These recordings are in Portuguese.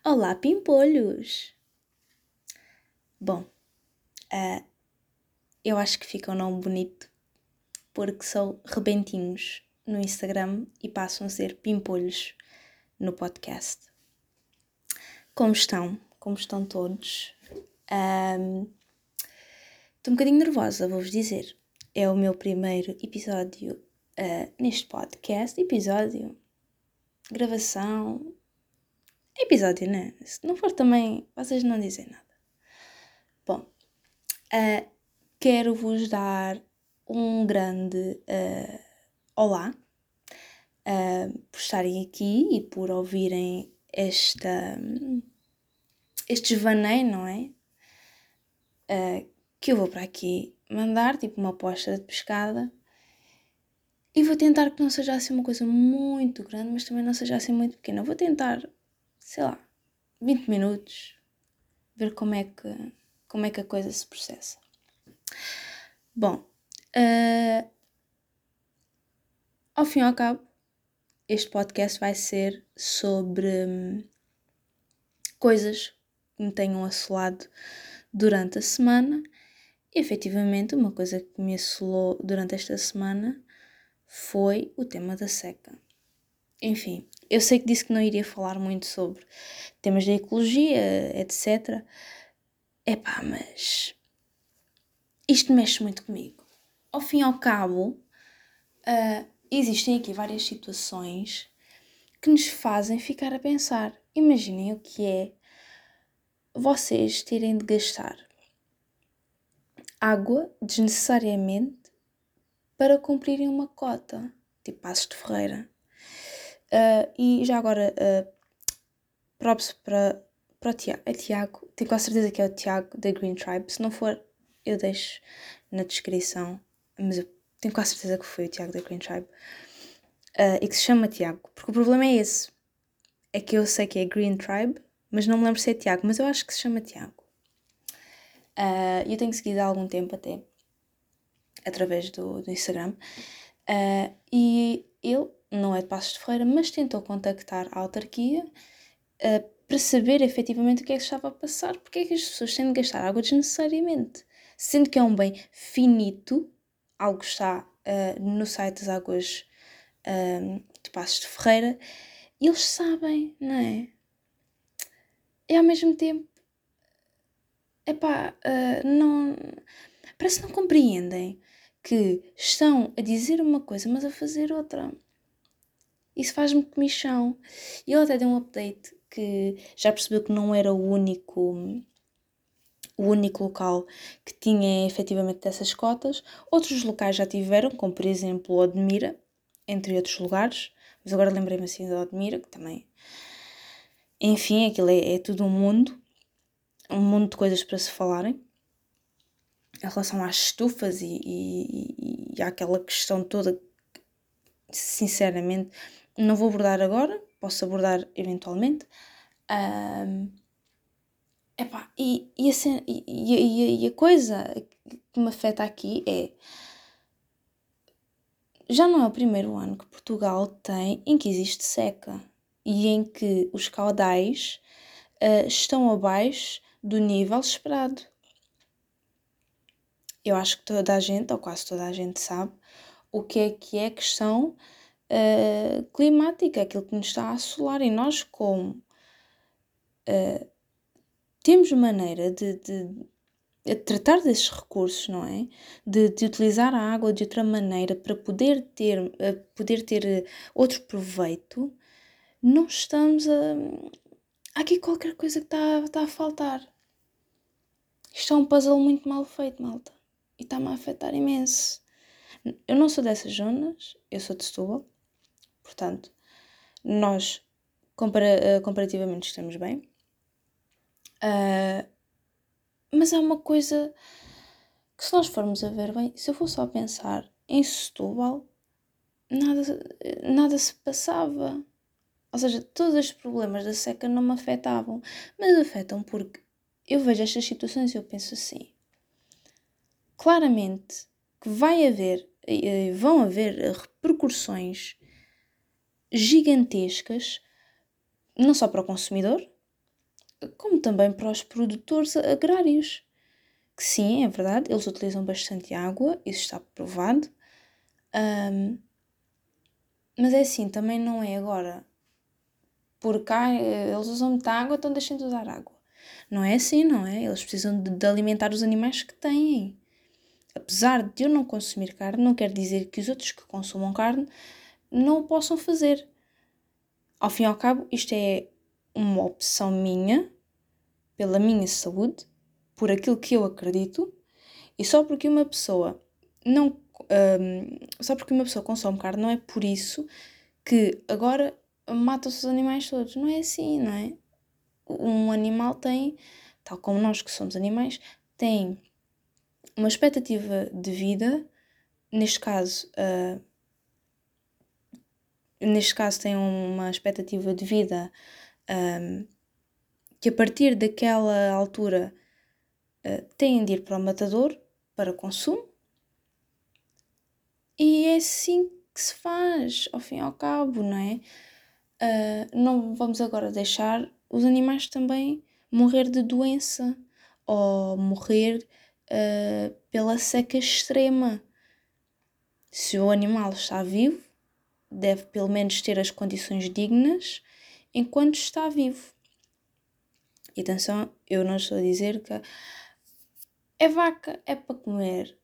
Olá, pimpolhos! Bom, uh, eu acho que fica um nome bonito porque são rebentinhos no Instagram e passam a ser pimpolhos no podcast. Como estão? Como estão todos? Um, estou um bocadinho nervosa, vou-vos dizer. É o meu primeiro episódio uh, neste podcast. Episódio, gravação, episódio, né? Se não for também, vocês não dizem nada. Bom, uh, quero-vos dar um grande uh, olá uh, por estarem aqui e por ouvirem esta, este desvaneio, não é? que eu vou para aqui mandar, tipo uma aposta de pescada. E vou tentar que não seja assim uma coisa muito grande, mas também não seja assim muito pequena. Vou tentar sei lá, 20 minutos, ver como é que, como é que a coisa se processa. Bom, uh, ao fim e ao cabo, este podcast vai ser sobre hum, coisas que me tenham assolado durante a semana. E efetivamente, uma coisa que me assolou durante esta semana foi o tema da seca. Enfim, eu sei que disse que não iria falar muito sobre temas da ecologia, etc. Epá, mas isto mexe muito comigo. Ao fim e ao cabo, uh, existem aqui várias situações que nos fazem ficar a pensar. Imaginem o que é vocês terem de gastar água desnecessariamente para cumprirem uma cota, tipo Passos de Ferreira. Uh, e já agora, uh, props para, para o Tiago. É Tiago, tenho quase certeza que é o Tiago da Green Tribe. Se não for, eu deixo na descrição. Mas eu tenho quase certeza que foi o Tiago da Green Tribe. Uh, e que se chama Tiago. Porque o problema é esse. É que eu sei que é Green Tribe, mas não me lembro se é Tiago. Mas eu acho que se chama Tiago. Uh, eu tenho seguido há algum tempo até. Através do, do Instagram. Uh, e ele não é de Passos de Ferreira, mas tentou contactar a autarquia uh, para saber efetivamente o que é que estava a passar, porque é que as pessoas têm de gastar água desnecessariamente, sendo que é um bem finito, algo está uh, no site das águas uh, de Passos de Ferreira, eles sabem, não é? E ao mesmo tempo, epá, uh, não, parece que não compreendem que estão a dizer uma coisa, mas a fazer outra. Isso faz-me comichão. E ele até deu um update que já percebeu que não era o único o único local que tinha efetivamente dessas cotas. Outros locais já tiveram, como por exemplo Odmira, entre outros lugares. Mas agora lembrei-me assim de Odmira, que também. Enfim, aquilo é, é tudo um mundo, um mundo de coisas para se falarem. Em relação às estufas e, e, e àquela questão toda, sinceramente, não vou abordar agora, posso abordar eventualmente. Um, epá, e, e, a, e, e, a coisa que me afeta aqui é. Já não é o primeiro ano que Portugal tem em que existe seca e em que os caudais uh, estão abaixo do nível esperado. Eu acho que toda a gente, ou quase toda a gente, sabe o que é que é questão uh, climática, aquilo que nos está a assolar. E nós, como uh, temos maneira de, de, de, tratar desses recursos, não é? De, de, utilizar a água de outra maneira para poder ter, uh, poder ter outro proveito, não estamos a. Há aqui qualquer coisa que está, está a faltar. Isto é um puzzle muito mal feito, malta. E está-me a afetar imenso. Eu não sou dessas zonas, eu sou de Setúbal. Portanto, nós compara uh, comparativamente estamos bem. Uh, mas há uma coisa que se nós formos a ver bem, se eu for só pensar em Setúbal, nada, nada se passava. Ou seja, todos estes problemas da seca não me afetavam, mas afetam porque eu vejo estas situações e eu penso assim. Claramente que vai haver, eh, vão haver repercussões gigantescas, não só para o consumidor, como também para os produtores agrários. Que sim, é verdade, eles utilizam bastante água, isso está provado. Um, mas é assim, também não é agora. Por cá eles usam muita água, então deixem de usar água. Não é assim, não é? Eles precisam de, de alimentar os animais que têm. Apesar de eu não consumir carne, não quer dizer que os outros que consumam carne não o possam fazer. Ao fim e ao cabo, isto é uma opção minha, pela minha saúde, por aquilo que eu acredito, e só porque uma pessoa não. Um, só porque uma pessoa consome carne, não é por isso que agora matam-se os animais todos. Não é assim, não é? Um animal tem, tal como nós que somos animais, tem uma expectativa de vida, neste caso, uh, neste caso tem uma expectativa de vida um, que a partir daquela altura uh, têm de ir para o matador para consumo. E é assim que se faz, ao fim e ao cabo, não é? Uh, não vamos agora deixar os animais também morrer de doença ou morrer uh, pela seca extrema. Se o animal está vivo, deve pelo menos ter as condições dignas enquanto está vivo. E atenção, eu não estou a dizer que é vaca, é para comer,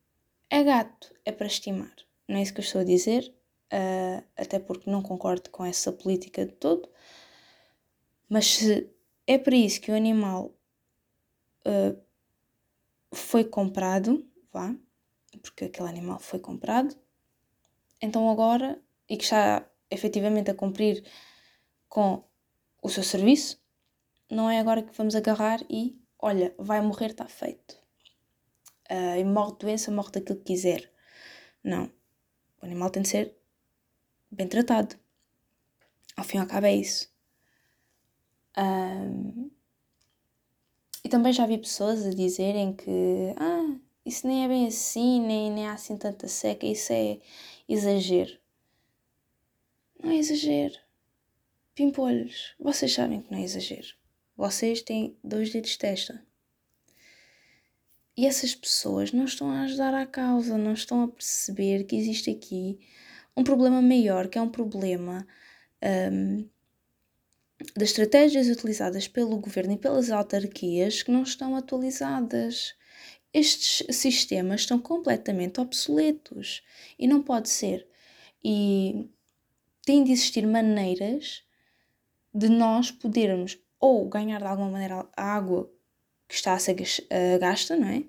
é gato, é para estimar. Não é isso que eu estou a dizer, uh, até porque não concordo com essa política de todo. Mas se é para isso que o animal uh, foi comprado, vá, porque aquele animal foi comprado, então agora, e que está efetivamente a cumprir com o seu serviço, não é agora que vamos agarrar e, olha, vai morrer, está feito. Uh, e morre de doença, morre daquilo que quiser. Não. O animal tem de ser bem tratado. Ao fim e ao cabo é isso. Um, e também já vi pessoas a dizerem que ah, isso nem é bem assim, nem, nem há assim tanta seca, isso é exagero. Não é exagero. Pimpolhos, vocês sabem que não é exagero. Vocês têm dois dedos de testa. E essas pessoas não estão a ajudar à causa, não estão a perceber que existe aqui um problema maior, que é um problema um, das estratégias utilizadas pelo governo e pelas autarquias que não estão atualizadas. Estes sistemas estão completamente obsoletos e não pode ser. E tem de existir maneiras de nós podermos ou ganhar de alguma maneira a água que está a ser gasta, não é?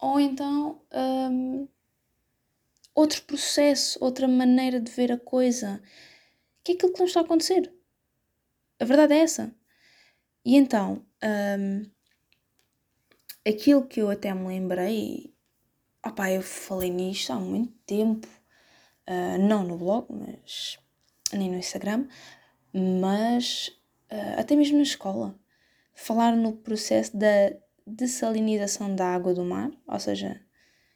Ou então um, outro processo, outra maneira de ver a coisa, que é aquilo que não está a acontecer. A verdade é essa. E então, um, aquilo que eu até me lembrei, opá, eu falei nisto há muito tempo, uh, não no blog, mas nem no Instagram, mas uh, até mesmo na escola. Falar no processo da dessalinização da água do mar, ou seja,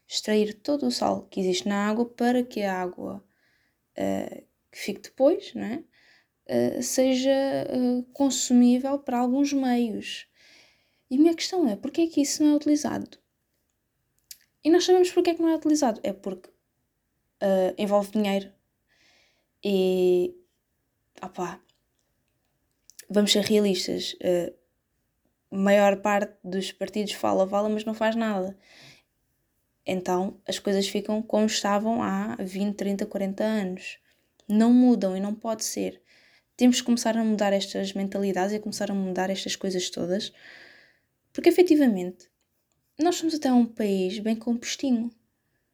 extrair todo o sal que existe na água para que a água uh, que fique depois, não é? Uh, seja consumível para alguns meios. E a minha questão é, porquê é que isso não é utilizado? E nós sabemos porquê é que não é utilizado. É porque envolve dinheiro. E, opá, vamos ser realistas, uh, maior parte dos partidos fala, fala, mas não faz nada. Então as coisas ficam como estavam há 20, 30, 40 anos. Não mudam e não pode ser. Temos que começar a mudar estas mentalidades e começar a mudar estas coisas todas, porque efetivamente nós somos até um país bem compostinho.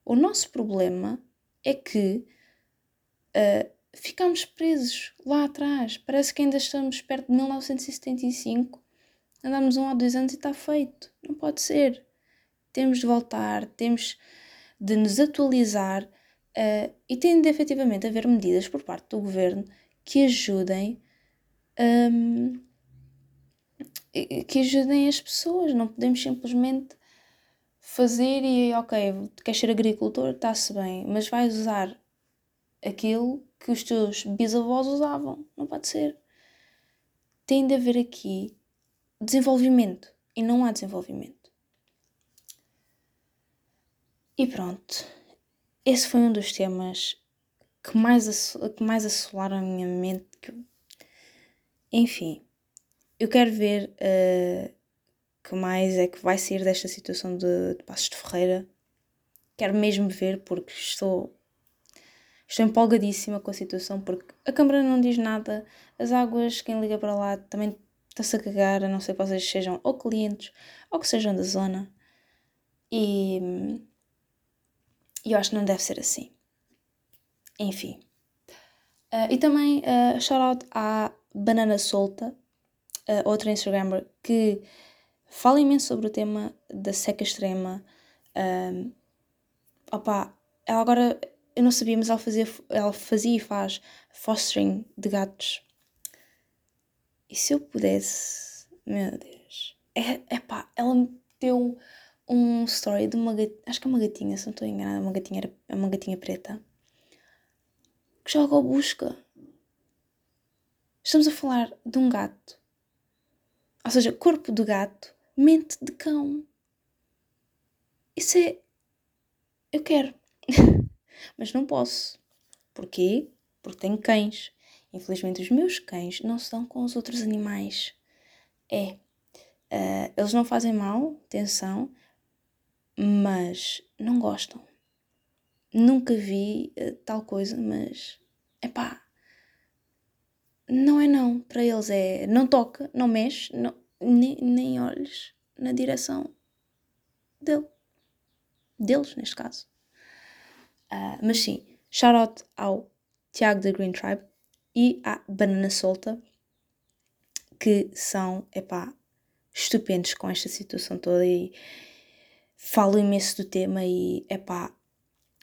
O nosso problema é que uh, ficámos presos lá atrás. Parece que ainda estamos perto de 1975. Andamos um ou dois anos e está feito. Não pode ser. Temos de voltar, temos de nos atualizar uh, e tem de efetivamente haver medidas por parte do governo que ajudem um, que ajudem as pessoas. Não podemos simplesmente fazer e ok, queres ser agricultor, está-se bem, mas vais usar aquilo que os teus bisavós usavam. Não pode ser. Tem de haver aqui desenvolvimento. E não há desenvolvimento. E pronto. Esse foi um dos temas que mais, que mais assolaram a minha mente. Enfim, eu quero ver uh, que mais é que vai sair desta situação de, de Passos de Ferreira. Quero mesmo ver porque estou, estou empolgadíssima com a situação porque a Câmara não diz nada, as águas, quem liga para lá também está-se a cagar, a não ser que vocês sejam ou clientes ou que sejam da zona. E eu acho que não deve ser assim. Enfim. Uh, e também uh, shout out à Banana Solta, uh, outra Instagrammer que fala imenso sobre o tema da seca extrema. Um, opa, ela agora, eu não sabia, mas ela fazia, ela fazia e faz fostering de gatos. E se eu pudesse, meu Deus, é, é pá, ela me deu um story de uma gatinha, acho que é uma gatinha, se não estou enganada, uma gatinha, é uma gatinha preta que joga ao busca. Estamos a falar de um gato. Ou seja, corpo de gato, mente de cão. Isso é. Eu quero. Mas não posso. Porquê? Porque tenho cães. Infelizmente, os meus cães não se dão com os outros animais. É. Uh, eles não fazem mal, atenção, mas não gostam. Nunca vi uh, tal coisa, mas é não é não. Para eles é não toca, não mexe, não, nem, nem olhes na direção dele. Deles, neste caso. Uh, mas sim, shout out ao Tiago da Green Tribe e à Banana Solta, que são, epá, estupendos com esta situação toda e falam imenso do tema e, epá,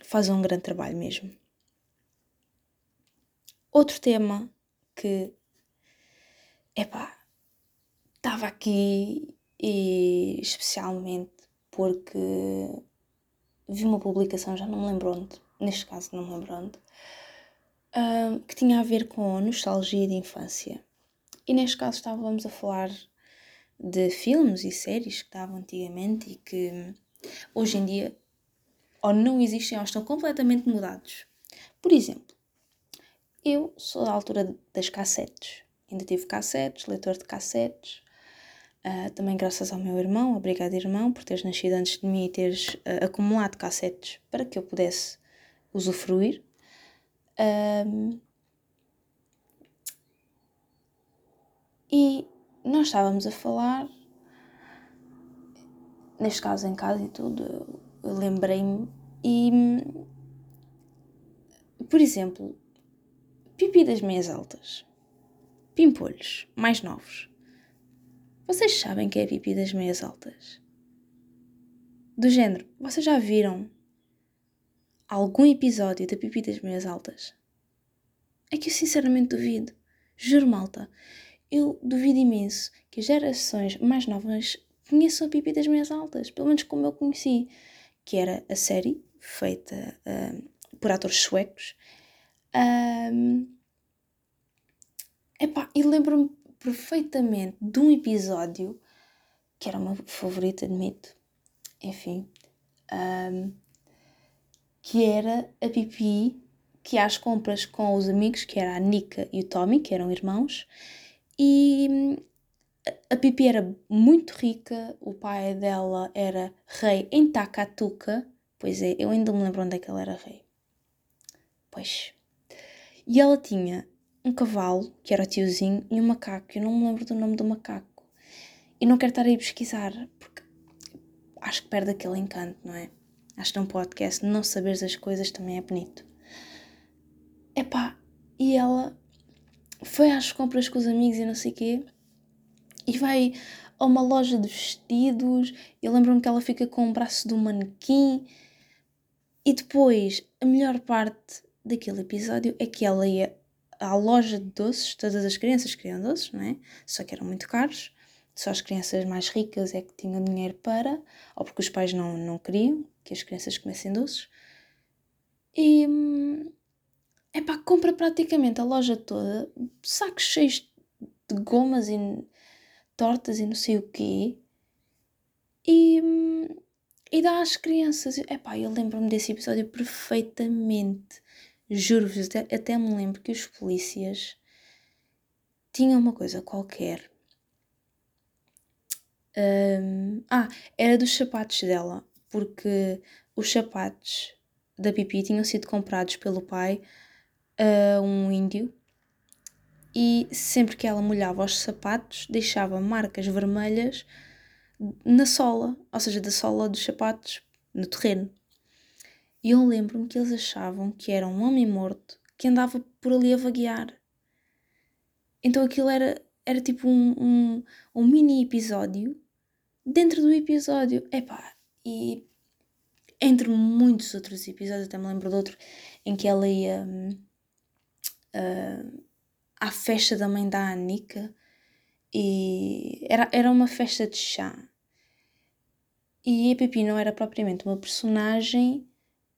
fazem um grande trabalho mesmo. Outro tema que, epá, estava aqui e especialmente porque vi uma publicação, já não me lembro onde, neste caso não me lembro onde, uh, que tinha a ver com nostalgia de infância. E neste caso estávamos a falar de filmes e séries que estavam antigamente e que hoje em dia ou não existem ou estão completamente mudados. Por exemplo, eu sou da altura das cassetes. Ainda tive cassetes, leitor de cassetes. Uh, também graças ao meu irmão, obrigado irmão, por teres nascido antes de mim e teres uh, acumulado cassetes para que eu pudesse usufruir. E nós estávamos a falar, neste caso em casa e tudo, eu lembrei-me e, por exemplo, Pipi das meias altas. Pimpolhos, mais novos. Vocês sabem que é pipi das meias altas? Do género, vocês já viram algum episódio da pipi das meias altas? É que eu sinceramente duvido. Juro, malta. Eu duvido imenso que as gerações mais novas conheçam a pipi das meias altas. Pelo menos como eu conheci. Que era a série feita uh, por atores suecos um, epá, e lembro-me perfeitamente de um episódio que era uma favorita, admito, enfim, um, que era a Pipi que às compras com os amigos, que era a Nika e o Tommy, que eram irmãos, e a Pipi era muito rica, o pai dela era rei em Takatuka, pois é, eu ainda me lembro onde é que ele era rei. Pois, e ela tinha um cavalo, que era o tiozinho, e um macaco. Eu não me lembro do nome do macaco. E não quero estar aí pesquisar, porque acho que perde aquele encanto, não é? Acho que num podcast não saberes as coisas também é bonito. Epá, e ela foi às compras com os amigos e não sei quê, e vai a uma loja de vestidos. Eu lembro-me que ela fica com o braço do manequim. E depois, a melhor parte daquele episódio é que ela ia à loja de doces, todas as crianças queriam doces, não é? Só que eram muito caros, só as crianças mais ricas é que tinham dinheiro para, ou porque os pais não, não queriam que as crianças comessem doces. E. É pá, compra praticamente a loja toda, sacos cheios de gomas e tortas e não sei o quê. E, e dá às crianças. Epá, eu lembro-me desse episódio perfeitamente. Juro-vos, até, até me lembro que os polícias tinham uma coisa qualquer. Um, ah, era dos sapatos dela, porque os sapatos da Pipi tinham sido comprados pelo pai a um índio e sempre que ela molhava os sapatos deixava marcas vermelhas na sola, ou seja, da sola dos sapatos no terreno. E eu lembro-me que eles achavam que era um homem morto que andava por ali a vaguear. Então aquilo era, era tipo um, um, um mini episódio dentro do episódio. Epá, e entre muitos outros episódios, até me lembro de outro em que ela ia uh, à festa da mãe da Anica e era, era uma festa de chá. E a Pipi não era propriamente uma personagem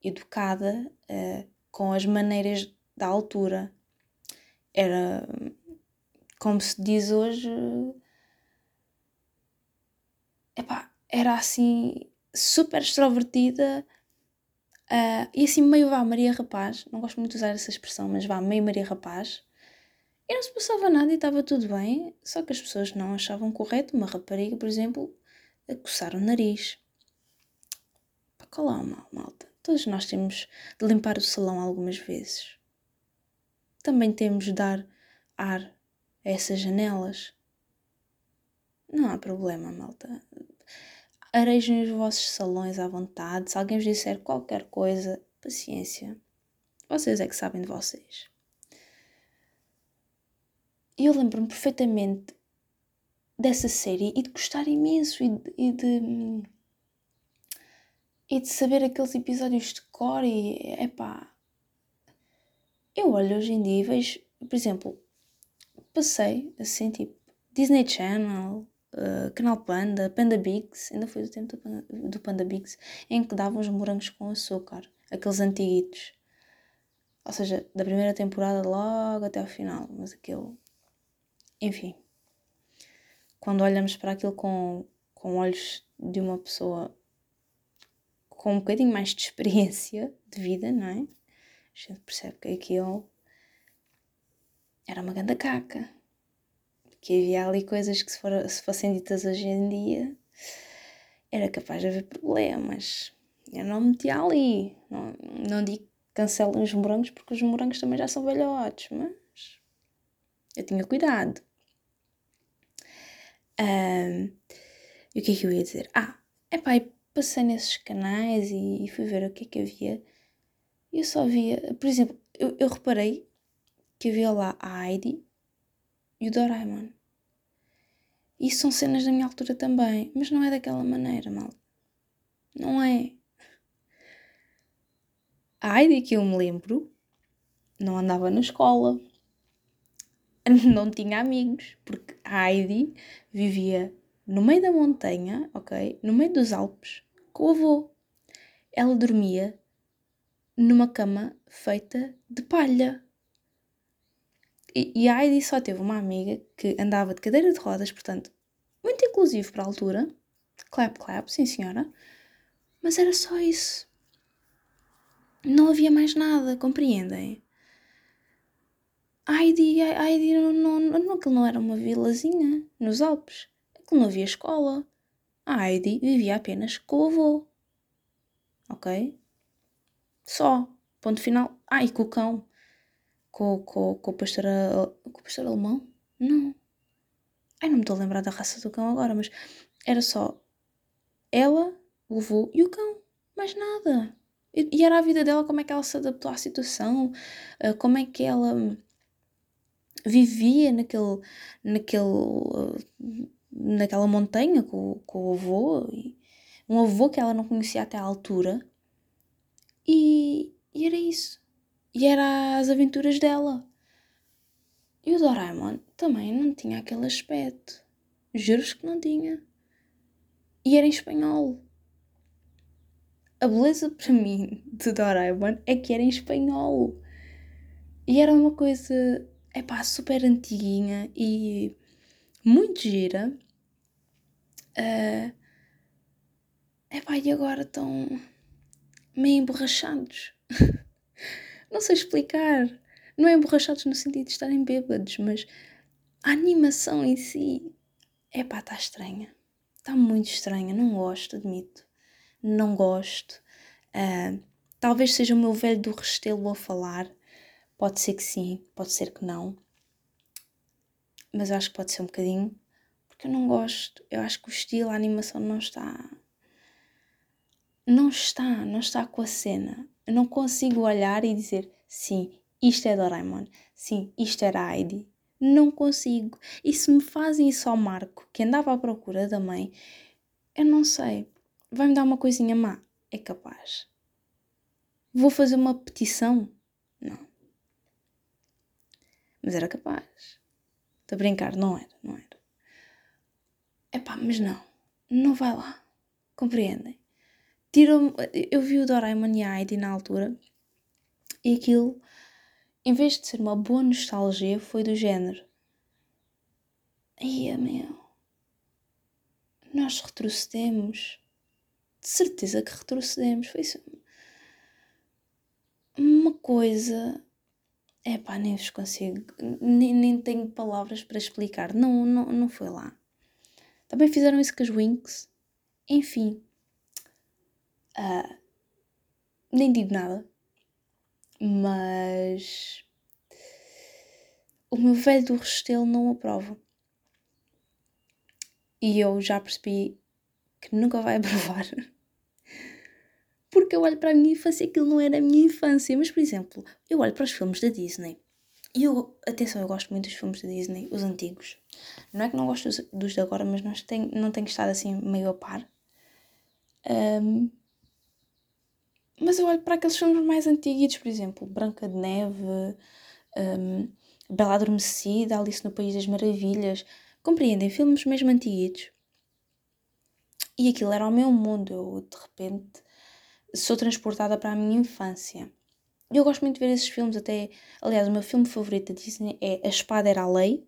educada uh, com as maneiras da altura. Era, como se diz hoje, epá, era assim super extrovertida uh, e assim meio vá Maria Rapaz. Não gosto muito de usar essa expressão, mas vá meio Maria Rapaz. E não se passava nada e estava tudo bem, só que as pessoas não achavam correto uma rapariga, por exemplo, a coçar o nariz. Para colar mal, malta. Todos nós temos de limpar o salão algumas vezes. Também temos de dar ar a essas janelas. Não há problema, malta. Arejem os vossos salões à vontade. Se alguém vos disser qualquer coisa, paciência. Vocês é que sabem de vocês. Eu lembro-me perfeitamente dessa série e de gostar imenso e de, e de, e de saber aqueles episódios de cor e epá. Eu olho hoje em dia e vejo, por exemplo, passei assim tipo Disney Channel, uh, Canal Panda, Panda Bigs, ainda foi do tempo do Panda, do Panda Bigs, em que davam os morangos com açúcar, aqueles antiguitos. Ou seja, da primeira temporada logo até ao final, mas aquele enfim, quando olhamos para aquilo com, com olhos de uma pessoa com um bocadinho mais de experiência de vida, não é? A gente percebe que aquilo era uma grande caca. Que havia ali coisas que, se, for, se fossem ditas hoje em dia, era capaz de haver problemas. Eu não metia ali. Não, não digo cancelem os morangos, porque os morangos também já são velhotes, mas eu tinha cuidado. Um, e o que é que eu ia dizer? Ah, é pá, passei nesses canais e, e, fui ver o que é que havia. Eu só via, por exemplo, eu, eu reparei que havia lá a Heidi e o Doraemon. E são cenas da minha altura também, mas não é daquela maneira, mal. Não é. A Heidi que eu me lembro não andava na escola, não tinha amigos, porque a Heidi vivia no meio da montanha, ok? No meio dos Alpes, com o avô. Ela dormia numa cama feita de palha. E, e a Heidi só teve uma amiga que andava de cadeira de rodas, portanto, muito inclusivo para a altura. Clap, clap, sim senhora. Mas era só isso. Não havia mais nada, compreendem? Heidi, Heidi não, não, não, aquilo não era uma vilazinha nos Alpes. Aquilo não havia escola. A Heidi vivia apenas com o avô. Ok? Só. Ponto final. Ah, e com o cão. Com, com, com, o pastor, com o pastor alemão? Não. Ai, não me estou a lembrar da raça do cão agora, mas era só ela, o avô e o cão. Mais nada. E, e era a vida dela, como é que ela se adaptou à situação, uh, como é que ela vivia naquele, naquele, naquela montanha com, com o avô, um avô que ela não conhecia até à altura, e, e era isso. E era as aventuras dela. E o Doraemon também não tinha aquele aspecto. Juros que não tinha. E era em espanhol. A beleza para mim de Doraemon é que era em espanhol. E era uma coisa é pá, super antiguinha e muito gira. Uh, epá, e agora estão meio emborrachados. não sei explicar. Não é emborrachados no sentido de estarem bêbados, mas a animação em si, epá, está estranha. Está muito estranha, não gosto, admito. Não gosto. Uh, talvez seja o meu velho do Restelo a falar. Pode ser que sim, pode ser que não. Mas eu acho que pode ser um bocadinho. Porque eu não gosto. Eu acho que o estilo, a animação não está. Não está, não está com a cena. Eu não consigo olhar e dizer sim, isto é Doraemon, sim, isto era Heidi. Não consigo. E se me fazem isso ao Marco, que andava à procura da mãe, eu não sei. Vai-me dar uma coisinha má? É capaz. Vou fazer uma petição? Não. Mas era capaz. De brincar, não era, não era. Epá, mas não. Não vai lá. Compreendem? Tiram eu vi o Doraemon e a Heidi na altura e aquilo, em vez de ser uma boa nostalgia, foi do género. Ia, meu. Nós retrocedemos. De certeza que retrocedemos. Foi isso. Uma coisa. É pá, nem vos consigo. Nem, nem tenho palavras para explicar. Não, não, não foi lá. Também fizeram isso com as Winx. Enfim. Uh, nem digo nada mas o meu velho do Restelo não aprova. E eu já percebi que nunca vai aprovar. Porque eu olho para a minha infância e aquilo não era a minha infância. Mas, por exemplo, eu olho para os filmes da Disney. E eu, atenção, eu gosto muito dos filmes da Disney, os antigos. Não é que não gosto dos, dos de agora, mas não tenho, não tenho estado assim meio a par. Um, mas eu olho para aqueles filmes mais antigos, por exemplo, Branca de Neve, um, Bela Adormecida, Alice no País das Maravilhas. Compreendem? Filmes mesmo antiguos. E aquilo era o meu mundo. Eu, de repente, sou transportada para a minha infância. Eu gosto muito de ver esses filmes, até. Aliás, o meu filme favorito da Disney é A Espada Era a Lei.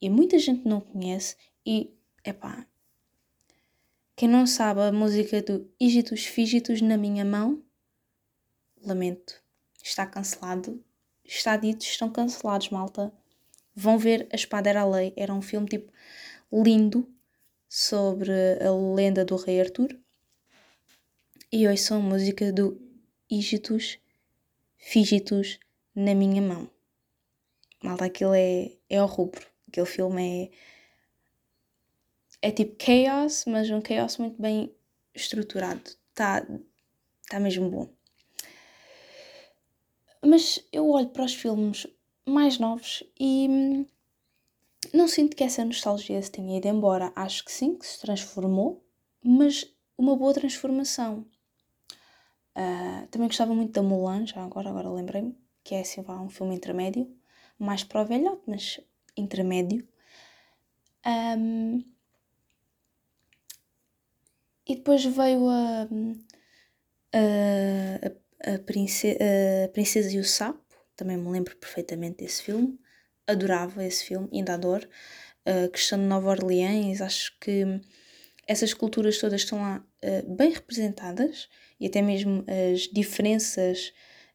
E muita gente não conhece. E, epá. Quem não sabe a música do Ígitos Fígitos na minha mão, lamento, está cancelado. Está dito, estão cancelados, malta. Vão ver A Espada era a Lei. Era um filme tipo lindo sobre a lenda do Rei Arthur. E são a música do Ígitos Fígitos na minha mão. Malta, aquilo é, é o rubro. Aquele filme é. É tipo chaos, mas um chaos muito bem estruturado. Está tá mesmo bom. Mas eu olho para os filmes mais novos e hum, não sinto que essa nostalgia se tenha ido embora. Acho que sim, que se transformou, mas uma boa transformação. Uh, também gostava muito da Mulan, já agora, agora lembrei-me, que é assim, um filme intermédio, mais para o velhote, mas intermédio. Um, e depois veio a, a, a a, Prince a Princesa e o Sapo, também me lembro perfeitamente desse filme, adorava esse filme, ainda adoro. A questão de Nova Orleans, acho que essas culturas todas estão lá uh, bem representadas e até mesmo as diferenças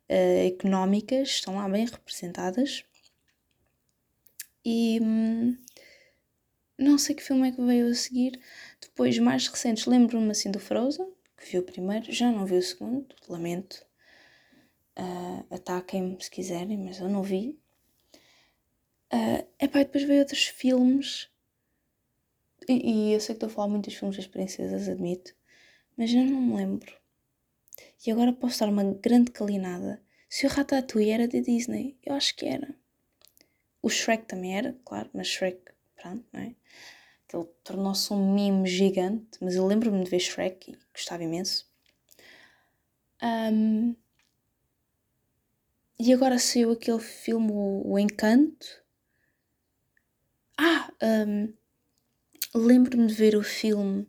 uh, económicas estão lá bem representadas. E hum, não sei que filme é que veio a seguir. Depois, mais recentes, lembro-me assim do Frozen, que vi o primeiro, já não vi o segundo, lamento. Uh, Ataquem-me se quiserem, mas eu não vi. Uh, epá, depois veio outros filmes. E, e, eu sei que estou a falar muito dos filmes das princesas, admito. Mas eu não me lembro. E agora posso dar uma grande calinada. Se o Ratatouille era da Disney, eu acho que era. O Shrek também era, claro, mas Shrek, pronto, não é? Ele tornou-se um mime gigante, mas eu lembro-me de ver Shrek e gostava imenso. Um, e agora saiu aquele filme, O, Encanto. Ah, um, lembro-me de ver o filme.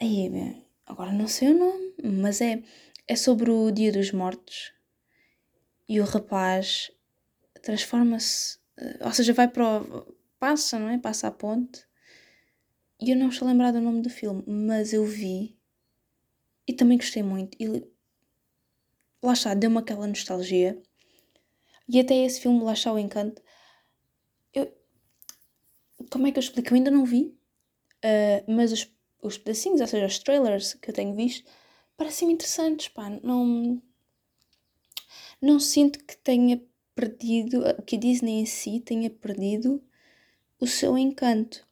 Aí, agora não sei o nome, mas é, é sobre o Dia dos Mortos. E o rapaz transforma-se, ou seja, vai para o, passa, não é? Passa a ponte E eu não estou lembrada do nome do filme, mas eu vi e também gostei muito. E lá está, deu-me aquela nostalgia. E até esse filme, lá está o encanto. Eu, como é que eu explico? Eu ainda não vi, uh, mas os, os pedacinhos, ou seja, os trailers que eu tenho visto, parecem interessantes, pá. Não, não sinto que tenha perdido, que a Disney em si tenha perdido o seu encanto.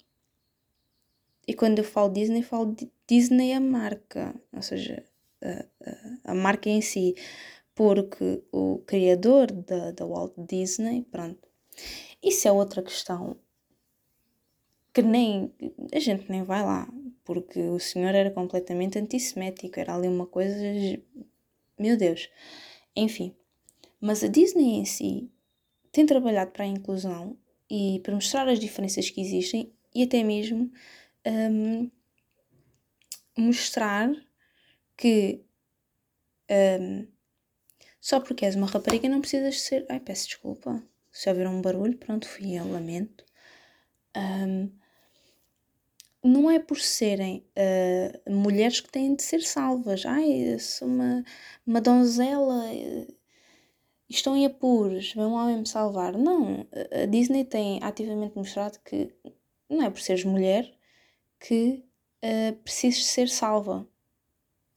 E quando eu falo Disney, falo Disney a marca, ou seja, a, a, a marca em si, porque o criador da, da Walt Disney, pronto, isso é outra questão que nem a gente nem vai lá, porque o senhor era completamente antissemético, era ali uma coisa, meu Deus, enfim. Mas a Disney em si tem trabalhado para a inclusão e para mostrar as diferenças que existem e até mesmo um, mostrar que um, só porque és uma rapariga não precisas ser. Ai, peço desculpa. Se houver um barulho, pronto, fui eu, lamento. Um, não é por serem uh, mulheres que têm de ser salvas. Ai, sou uma, uma donzela, uh, estão em apuros, vem um homem me salvar. Não, a Disney tem ativamente mostrado que não é por seres mulher que uh, precisas ser salva.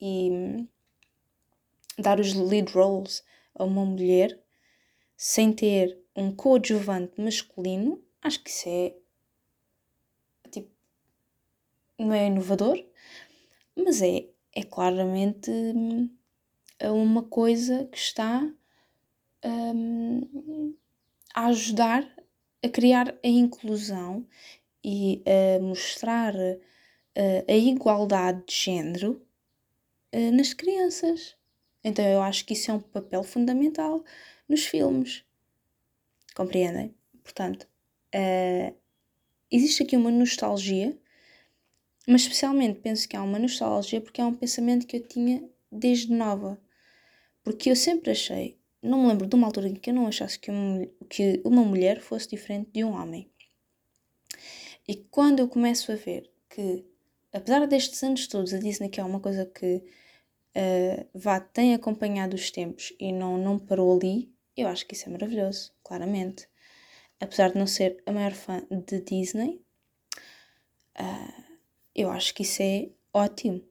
E hum, dar os lead roles a uma mulher sem ter um coadjuvante masculino, acho que isso é não é inovador, mas é, é claramente hum, uma coisa que está um, a ajudar a criar a inclusão e a mostrar uh, a igualdade de género uh, nas crianças. Então eu acho que isso é um papel fundamental nos filmes. Compreendem? Portanto, uh, existe aqui uma nostalgia, mas especialmente penso que há uma nostalgia porque é um pensamento que eu tinha desde nova. Porque eu sempre achei não me lembro de uma altura em que eu não achasse que uma, que uma mulher fosse diferente de um homem. E quando eu começo a ver que, apesar destes anos todos, a Disney que é uma coisa que uh, vá, tem acompanhado os tempos e não, não parou ali, eu acho que isso é maravilhoso, claramente. Apesar de não ser a maior fã de Disney, uh, eu acho que isso é ótimo,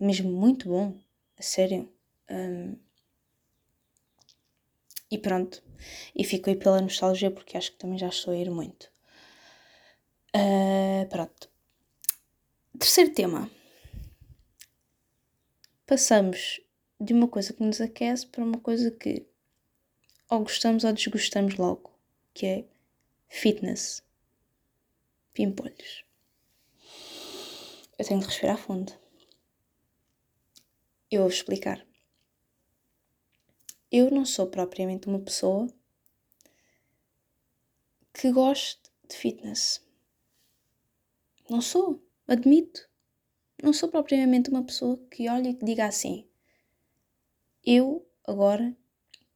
mesmo muito bom, a sério. Um, e pronto. E fico aí pela nostalgia porque acho que também já estou a ir muito. Uh, pronto. Terceiro tema. Passamos de uma coisa que nos aquece para uma coisa que ou gostamos ou desgostamos logo, que é fitness. Pimpolhos. Eu tenho de respirar fundo. Eu vou explicar eu não sou propriamente uma pessoa que goste de fitness. Não sou, admito. Não sou propriamente uma pessoa que olhe e diga assim. Eu agora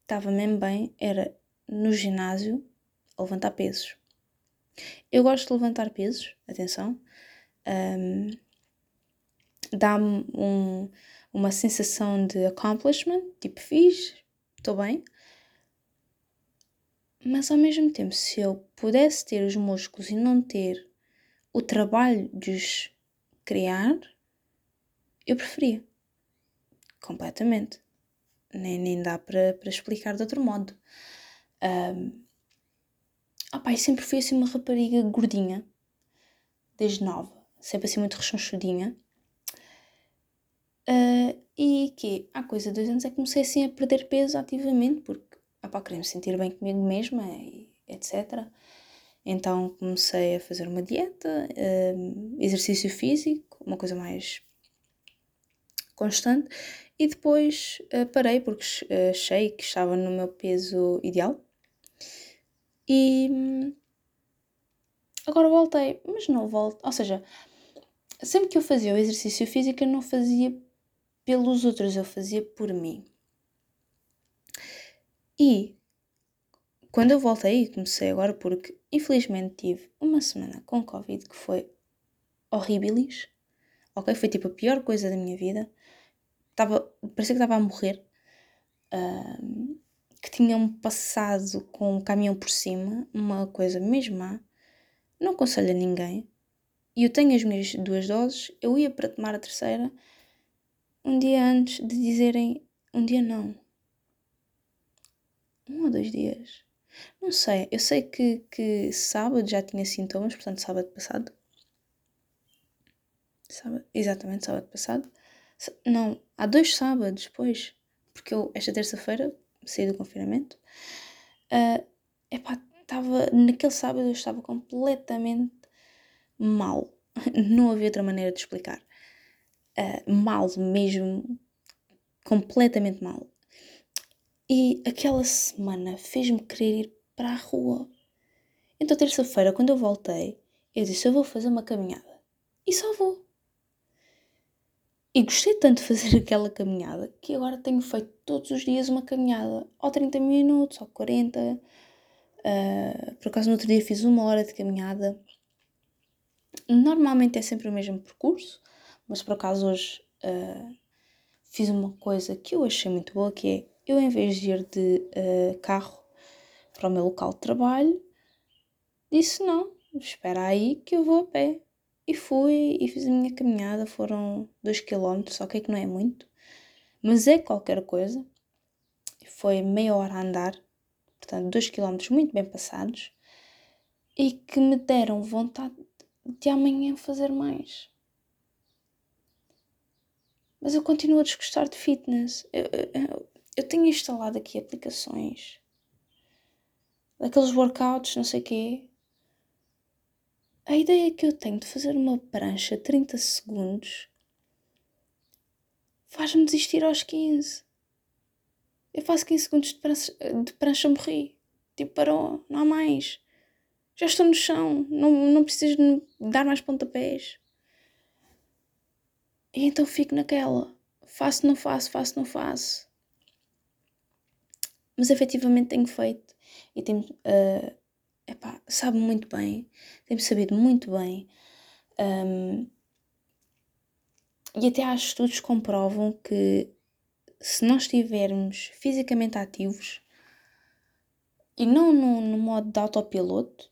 estava mesmo bem, era no ginásio a levantar pesos. Eu gosto de levantar pesos, atenção. Um, Dá-me um, uma sensação de accomplishment, tipo fiz, estou bem. Mas ao mesmo tempo, se eu pudesse ter os músculos e não ter o trabalho de os criar, eu preferia. Completamente. Nem, nem dá para, explicar de outro modo. Um, opa, eu sempre fui assim uma rapariga gordinha, desde nova, sempre assim muito rechonchudinha. Uh, e que há coisa de dois anos é que comecei assim a perder peso ativamente, porque opá, queria me sentir bem comigo mesma, e etc. Então comecei a fazer uma dieta, uh, exercício físico, uma coisa mais constante, e depois uh, parei porque achei que estava no meu peso ideal. E agora voltei, mas não volto, ou seja, sempre que eu fazia o exercício físico eu não fazia pelos outros, eu fazia por mim. E quando eu voltei, comecei agora porque infelizmente tive uma semana com Covid que foi horribilis, ok? Foi tipo a pior coisa da minha vida. Tava, parecia que estava a morrer. Uh, que tinham passado com um caminhão por cima, uma coisa mesmo má. Não aconselho a ninguém. E eu tenho as minhas duas doses, eu ia para tomar a terceira um dia antes de dizerem. Um dia não. Um ou dois dias. Não sei. Eu sei que, que sábado já tinha sintomas, portanto, sábado passado. Sábado, exatamente, sábado passado. Não, há dois sábados depois. Porque eu, esta terça-feira, saí do confinamento. Uh, epá, estava. Naquele sábado eu estava completamente mal. Não havia outra maneira de explicar. Uh, mal mesmo. Completamente mal. E aquela semana fez-me querer ir para a rua. Então, terça-feira, quando eu voltei, eu disse: Eu vou fazer uma caminhada. E só vou. E gostei tanto de fazer aquela caminhada que agora tenho feito todos os dias uma caminhada, ou 30 minutos, ou 40. Uh, ah, por acaso, no outro dia fiz uma hora de caminhada. Normalmente é sempre o mesmo percurso, mas por acaso hoje uh, fiz uma coisa que eu achei muito boa, que é eu em vez de ir de uh, carro para o meu local de trabalho, disse não, espera aí que eu vou a pé. E fui e fiz a minha caminhada, foram 2 km, ok que não é muito, mas é qualquer coisa. Foi meia hora a andar, portanto 2 km muito bem passados, e que me deram vontade de amanhã fazer mais. Mas eu continuo a desgostar de fitness. Eu, eu, eu tenho instalado aqui aplicações daqueles workouts, não sei o quê, a ideia que eu tenho de fazer uma prancha 30 segundos faz-me desistir aos 15. Eu faço 15 segundos de prancha, de prancha morri. Tipo, parou, não há mais. Já estou no chão, não, não preciso dar mais pontapés. E então fico naquela. Faço, não faço, faço, não faço. Mas efetivamente tenho feito. E tenho uh, epá, sabe muito bem, tem sabido muito bem. Um, e até há estudos que comprovam que se nós estivermos fisicamente ativos e não no, no modo de autopiloto,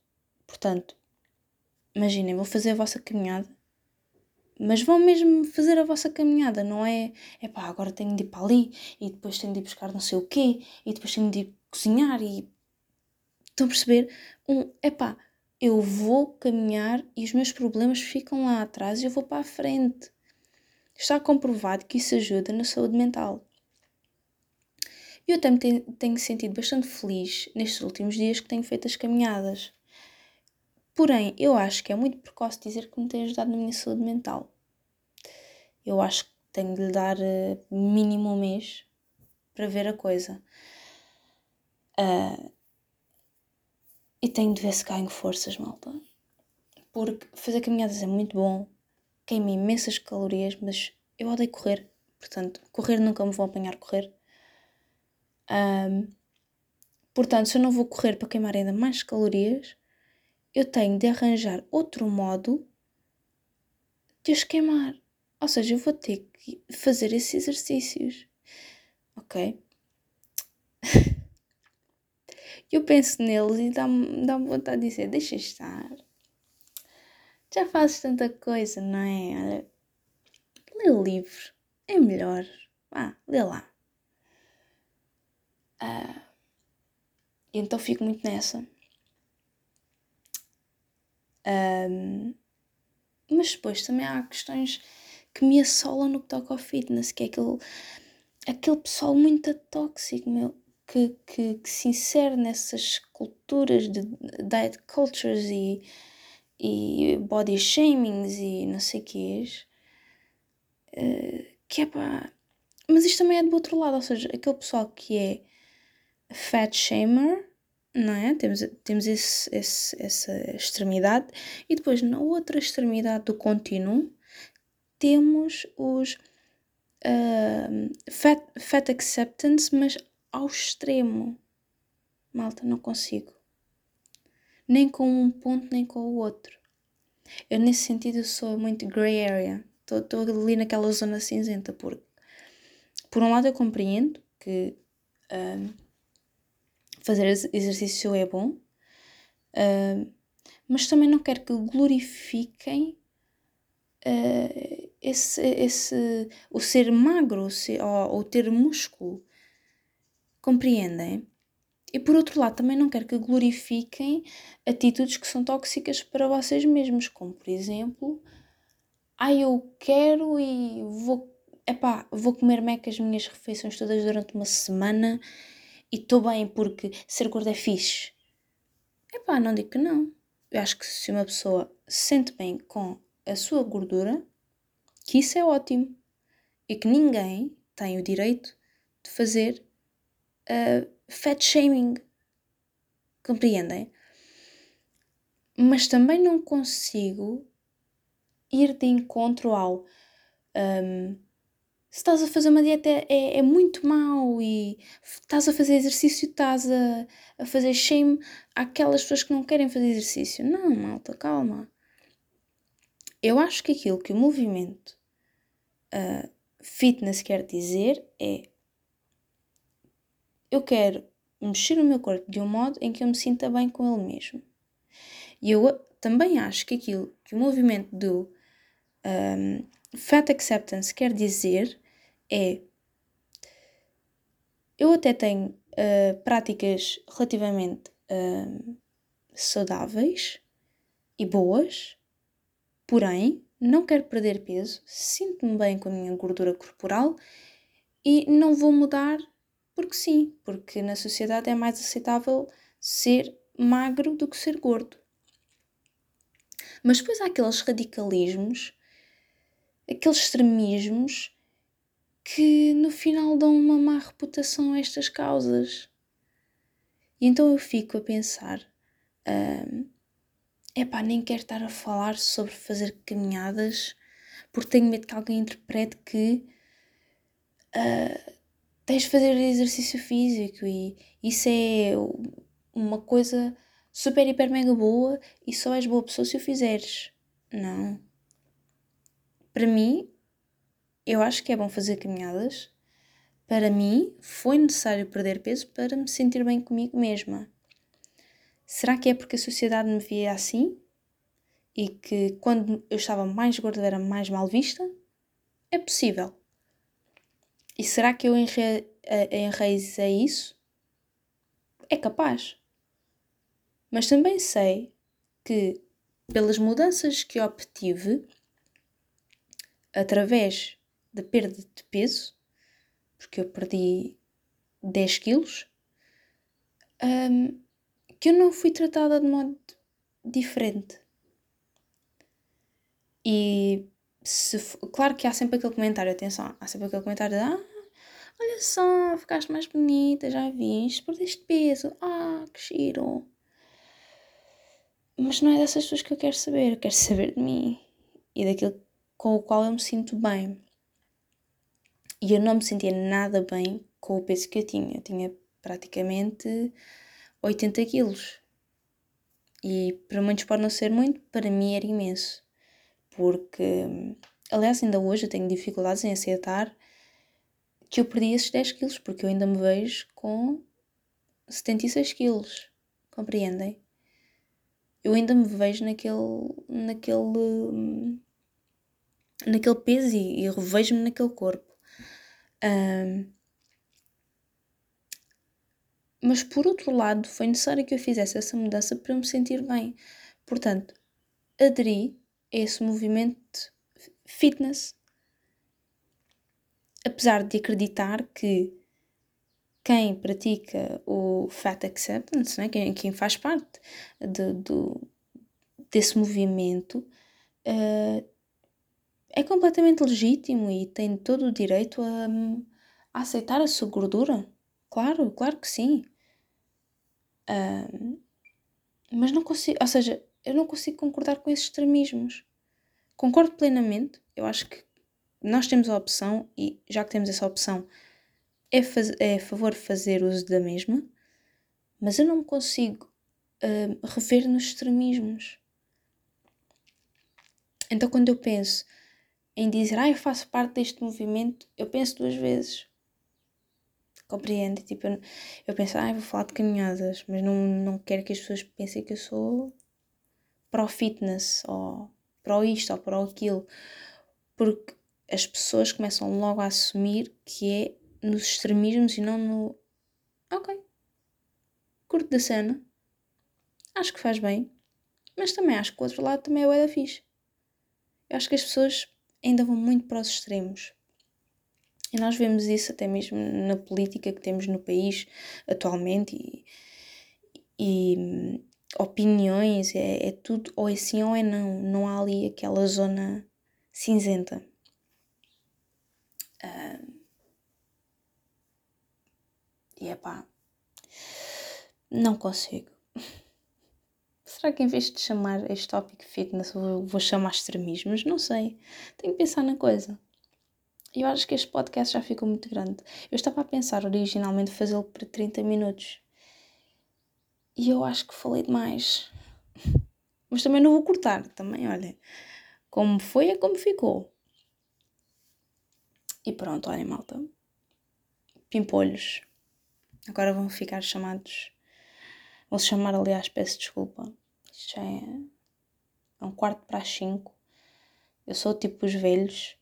portanto, imaginem, vou fazer a vossa caminhada, mas vão mesmo fazer a vossa caminhada, não é? É pá, agora tenho de ir para ali e depois tenho de ir buscar não sei o quê e depois tenho de ir cozinhar e Estão a perceber? Um, epá, eu vou caminhar e os meus problemas ficam lá atrás e eu vou para a frente. Está comprovado que isso ajuda na saúde mental. Eu também tenho, tenho sentido bastante feliz nestes últimos dias que tenho feito as caminhadas. Porém, eu acho que é muito precoce dizer que me tem ajudado na minha saúde mental. Eu acho que tenho de lhe dar uh, mínimo um mês para ver a coisa. Uh, e tenho de ver se ganho forças, malta. Porque fazer caminhadas é muito bom, queima imensas calorias, mas eu odeio correr. Portanto, correr nunca me vou apanhar correr. Um, portanto, se eu não vou correr para queimar ainda mais calorias, eu tenho de arranjar outro modo de as queimar. Ou seja, eu vou ter que fazer esses exercícios. Ok? eu penso neles e dá-me dá vontade de dizer: deixa estar. Já fazes tanta coisa, não é? Olha, lê livro, é melhor. Vá, lê lá. Uh, então fico muito nessa. Um, mas depois também há questões que me assolam no que toca ao fitness, que é aquele, aquele pessoal muito tóxico, meu que, que, que se insere nessas culturas de diet cultures e, e body shamings e não sei o que uh, que é pá. Mas isto também é do outro lado, ou seja, aquele pessoal que é fat shamer, não é? Temos, temos esse, esse, essa extremidade, e depois na outra extremidade do contínuo temos os uh, fat, fat acceptance, mas ao extremo. Malta, não consigo. Nem com um ponto, nem com o outro. Eu, nesse sentido, sou muito grey area. Estou ali naquela zona cinzenta, porque, por um lado, eu compreendo que uh, fazer exercício é bom, uh, mas também não quero que glorifiquem uh, esse, esse, o ser magro ou, ter músculo. Compreendem? E por outro lado, também não quero que glorifiquem atitudes que são tóxicas para vocês mesmos, como por exemplo, ah, eu quero e vou, epá, vou comer meca as minhas refeições todas durante uma semana e estou bem porque ser gorda é fixe. Epá, não digo que não. Eu acho que se uma pessoa se sente bem com a sua gordura, que isso é ótimo. E que ninguém tem o direito de fazer uh, fat shaming. Compreendem? Mas também não consigo ir de encontro ao. Um, se estás a fazer uma dieta é, é muito mau e estás a fazer exercício, estás a, a fazer shame àquelas pessoas que não querem fazer exercício. Não, malta, calma. Eu acho que aquilo que o movimento uh, fitness quer dizer é eu quero mexer o meu corpo de um modo em que eu me sinta bem com ele mesmo. E eu também acho que aquilo que o movimento do um, Fat Acceptance quer dizer é eu até tenho uh, práticas relativamente uh, saudáveis e boas, porém não quero perder peso, sinto-me bem com a minha gordura corporal e não vou mudar porque sim, porque na sociedade é mais aceitável ser magro do que ser gordo. Mas depois há aqueles radicalismos, aqueles extremismos que no final dão uma má reputação a estas causas. E então eu fico a pensar: uh, epá, nem quero estar a falar sobre fazer caminhadas porque tenho medo que alguém interprete que uh, tens de fazer exercício físico e isso é uma coisa super, hiper, mega boa e só és boa pessoa se o fizeres. Não. Para mim, eu acho que é bom fazer caminhadas. Para mim, foi necessário perder peso para me sentir bem comigo mesma. Será que é porque a sociedade me via assim? E que quando eu estava mais gorda era mais mal vista? É possível. E será que eu enre enraizei isso? É capaz. Mas também sei que, pelas mudanças que obtive, através da perda de peso, porque eu perdi 10 quilos, um, que eu não fui tratada de modo diferente. E se, claro que há sempre aquele comentário, atenção, há sempre aquele comentário de ah, olha só, ficaste mais bonita, já viste, perdeste peso, ah, que giro. Mas não é dessas pessoas que eu quero saber, eu quero saber de mim e daquilo com o qual eu me sinto bem. E eu não me sentia nada bem com o peso que eu tinha. Eu tinha praticamente 80 quilos. E para muitos pode não ser muito, para mim era imenso. Porque, aliás, ainda hoje eu tenho dificuldades em aceitar que eu perdi esses 10 quilos, porque eu ainda me vejo com 76 quilos. Compreendem? Eu ainda me vejo naquele, naquele, naquele peso e, e revejo-me naquele corpo. Um, mas por outro lado, foi necessário que eu fizesse essa mudança para me sentir bem. Portanto, aderi a esse movimento fitness. Apesar de acreditar que quem pratica o Fat Acceptance, né, quem, quem faz parte de, do, desse movimento, uh, é completamente legítimo e tem todo o direito a, a aceitar a sua gordura. Claro, claro que sim. Uh, mas não consigo, ou seja, eu não consigo concordar com esses extremismos. Concordo plenamente, eu acho que nós temos a opção e já que temos essa opção, é, faz, é a favor fazer uso da mesma, mas eu não me consigo uh, rever nos extremismos. Então, quando eu penso em dizer, ah, eu faço parte deste movimento, eu penso duas vezes. Compreende? Tipo, eu, eu penso, ah, eu vou falar de caminhadas, mas não, não quero que as pessoas pensem que eu sou pro fitness, ou pro isto, ou pro aquilo. Porque as pessoas começam logo a assumir que é nos extremismos e não no. Ok. Curto da cena. Acho que faz bem. Mas também acho que o outro lado também é o da fixe. Eu acho que as pessoas ainda vão muito para os extremos. E nós vemos isso até mesmo na política que temos no país atualmente e, e opiniões, é, é, tudo ou é sim ou é não. Não há ali aquela zona cinzenta. Uh, e é pá, não consigo. Será que em vez de chamar este tópico fitness vou, vou chamar extremismos? Não sei. Tenho que pensar na coisa. Eu acho que este podcast já ficou muito grande. Eu estava a pensar originalmente fazê-lo para 30 minutos. E eu acho que falei demais. Mas também não vou cortar. Também, olha. Como foi é como ficou. E pronto, olha, malta. Pimpolhos. Agora vão ficar chamados. Vou -se chamar, aliás, peço desculpa. Já é, um quarto para as cinco. Eu sou tipo os velhos.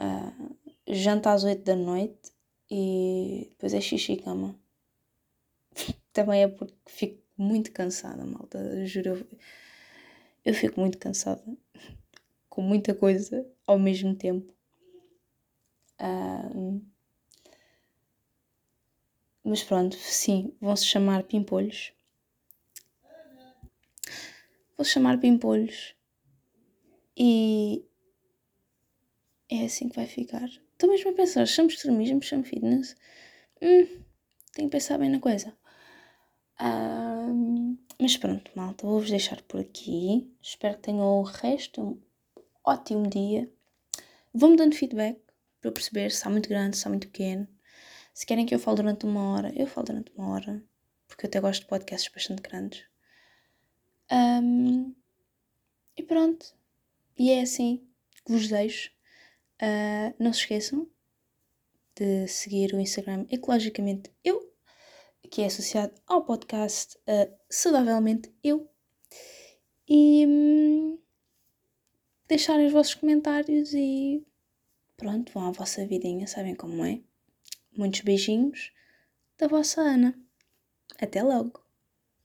Uh, janta às oito da noite e depois é xixi e cama. Também é porque fico muito cansada, malta. Juro. Eu, eu fico muito cansada. Com muita coisa ao mesmo tempo. Uh, mas pronto, sim, vão se chamar pimpolhos vou chamar pimpolhos. E é assim que vai ficar. Estou mesmo a pensar, chamo extremismo, chamo fitness. Hum, tenho que pensar bem na coisa. Um, mas pronto, malta, vou-vos deixar por aqui. Espero que tenham o resto um ótimo dia. Vão-me dando feedback para eu perceber se está muito grande, se está muito pequeno. Se querem que eu fale durante uma hora, eu falo durante uma hora. Porque eu até gosto de podcasts bastante grandes. Um, e pronto. E é assim que vos deixo. Uh, não se esqueçam de seguir o Instagram Ecologicamente Eu, que é associado ao podcast uh, Saudavelmente Eu. E um, deixarem os vossos comentários e pronto, vão à vossa vidinha, sabem como é. Muitos beijinhos da vossa Ana. Até logo!